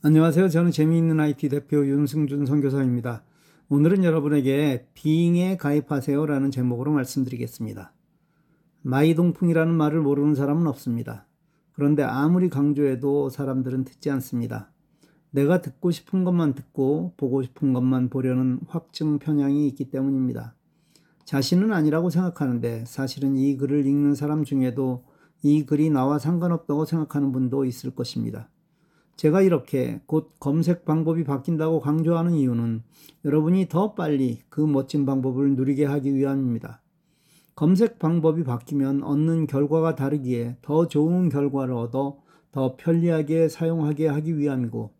안녕하세요. 저는 재미있는 IT 대표 윤승준 선교사입니다. 오늘은 여러분에게 비잉에 가입하세요 라는 제목으로 말씀드리겠습니다. 마이동풍이라는 말을 모르는 사람은 없습니다. 그런데 아무리 강조해도 사람들은 듣지 않습니다. 내가 듣고 싶은 것만 듣고 보고 싶은 것만 보려는 확증 편향이 있기 때문입니다. 자신은 아니라고 생각하는데 사실은 이 글을 읽는 사람 중에도 이 글이 나와 상관없다고 생각하는 분도 있을 것입니다. 제가 이렇게 곧 검색 방법이 바뀐다고 강조하는 이유는 여러분이 더 빨리 그 멋진 방법을 누리게 하기 위함입니다. 검색 방법이 바뀌면 얻는 결과가 다르기에 더 좋은 결과를 얻어 더 편리하게 사용하게 하기 위함이고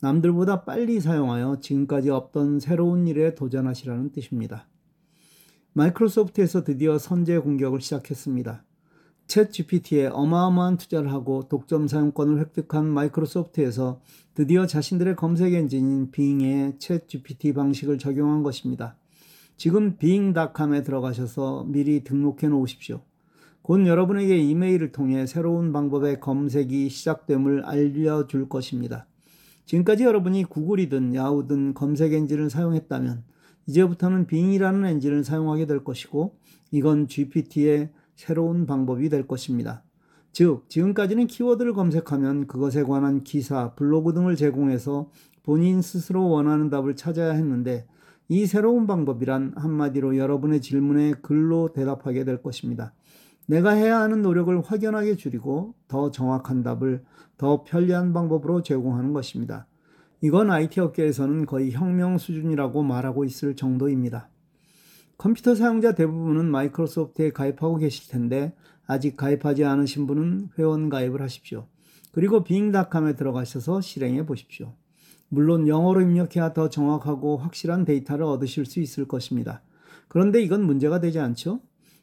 남들보다 빨리 사용하여 지금까지 없던 새로운 일에 도전하시라는 뜻입니다. 마이크로소프트에서 드디어 선제 공격을 시작했습니다. 챗 GPT에 어마어마한 투자를 하고 독점 사용권을 획득한 마이크로소프트에서 드디어 자신들의 검색 엔진인 빙의 챗 GPT 방식을 적용한 것입니다. 지금 빙닷컴에 들어가셔서 미리 등록해 놓으십시오. 곧 여러분에게 이메일을 통해 새로운 방법의 검색이 시작됨을 알려줄 것입니다. 지금까지 여러분이 구글이든 야후든 검색 엔진을 사용했다면 이제부터는 빙이라는 엔진을 사용하게 될 것이고 이건 GPT의 새로운 방법이 될 것입니다. 즉, 지금까지는 키워드를 검색하면 그것에 관한 기사, 블로그 등을 제공해서 본인 스스로 원하는 답을 찾아야 했는데 이 새로운 방법이란 한마디로 여러분의 질문에 글로 대답하게 될 것입니다. 내가 해야 하는 노력을 확연하게 줄이고 더 정확한 답을 더 편리한 방법으로 제공하는 것입니다. 이건 IT 업계에서는 거의 혁명 수준이라고 말하고 있을 정도입니다. 컴퓨터 사용자 대부분은 마이크로소프트에 가입하고 계실 텐데 아직 가입하지 않으신 분은 회원 가입을 하십시오. 그리고 빙닷컴에 들어가셔서 실행해 보십시오. 물론 영어로 입력해야 더 정확하고 확실한 데이터를 얻으실 수 있을 것입니다. 그런데 이건 문제가 되지 않죠?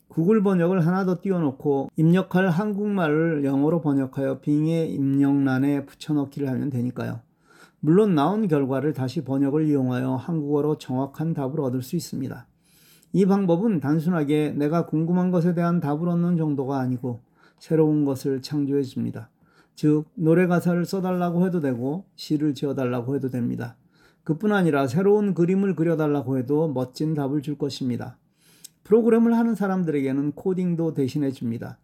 구글 번역을 하나 더 띄워놓고 입력할 한국말을 영어로 번역하여 빙의 입력란에 붙여넣기를 하면 되니까요. 물론 나온 결과를 다시 번역을 이용하여 한국어로 정확한 답을 얻을 수 있습니다. 이 방법은 단순하게 내가 궁금한 것에 대한 답을 얻는 정도가 아니고 새로운 것을 창조해 줍니다. 즉, 노래 가사를 써달라고 해도 되고 시를 지어달라고 해도 됩니다. 그뿐 아니라 새로운 그림을 그려달라고 해도 멋진 답을 줄 것입니다. 프로그램을 하는 사람들에게는 코딩도 대신해 줍니다.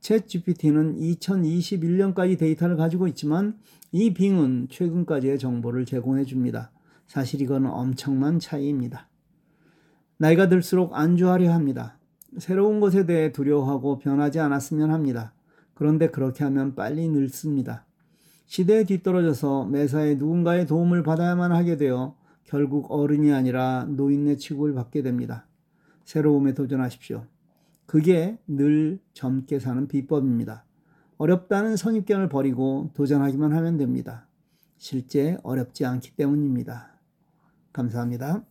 챗 GPT는 2021년까지 데이터를 가지고 있지만 이 빙은 최근까지의 정보를 제공해 줍니다. 사실 이건 엄청난 차이입니다. 나이가 들수록 안주하려 합니다. 새로운 것에 대해 두려워하고 변하지 않았으면 합니다. 그런데 그렇게 하면 빨리 늙습니다. 시대에 뒤떨어져서 매사에 누군가의 도움을 받아야만 하게 되어 결국 어른이 아니라 노인의 취급을 받게 됩니다. 새로움에 도전하십시오. 그게 늘 젊게 사는 비법입니다. 어렵다는 선입견을 버리고 도전하기만 하면 됩니다. 실제 어렵지 않기 때문입니다. 감사합니다.